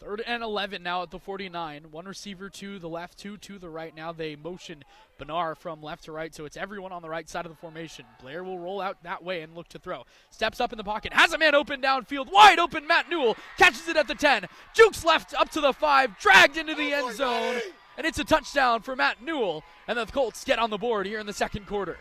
Third and 11 now at the 49. One receiver to the left, two to the right. Now they motion Benar from left to right, so it's everyone on the right side of the formation. Blair will roll out that way and look to throw. Steps up in the pocket, has a man open downfield, wide open. Matt Newell catches it at the 10. Jukes left up to the 5, dragged into the end zone, and it's a touchdown for Matt Newell. And the Colts get on the board here in the second quarter.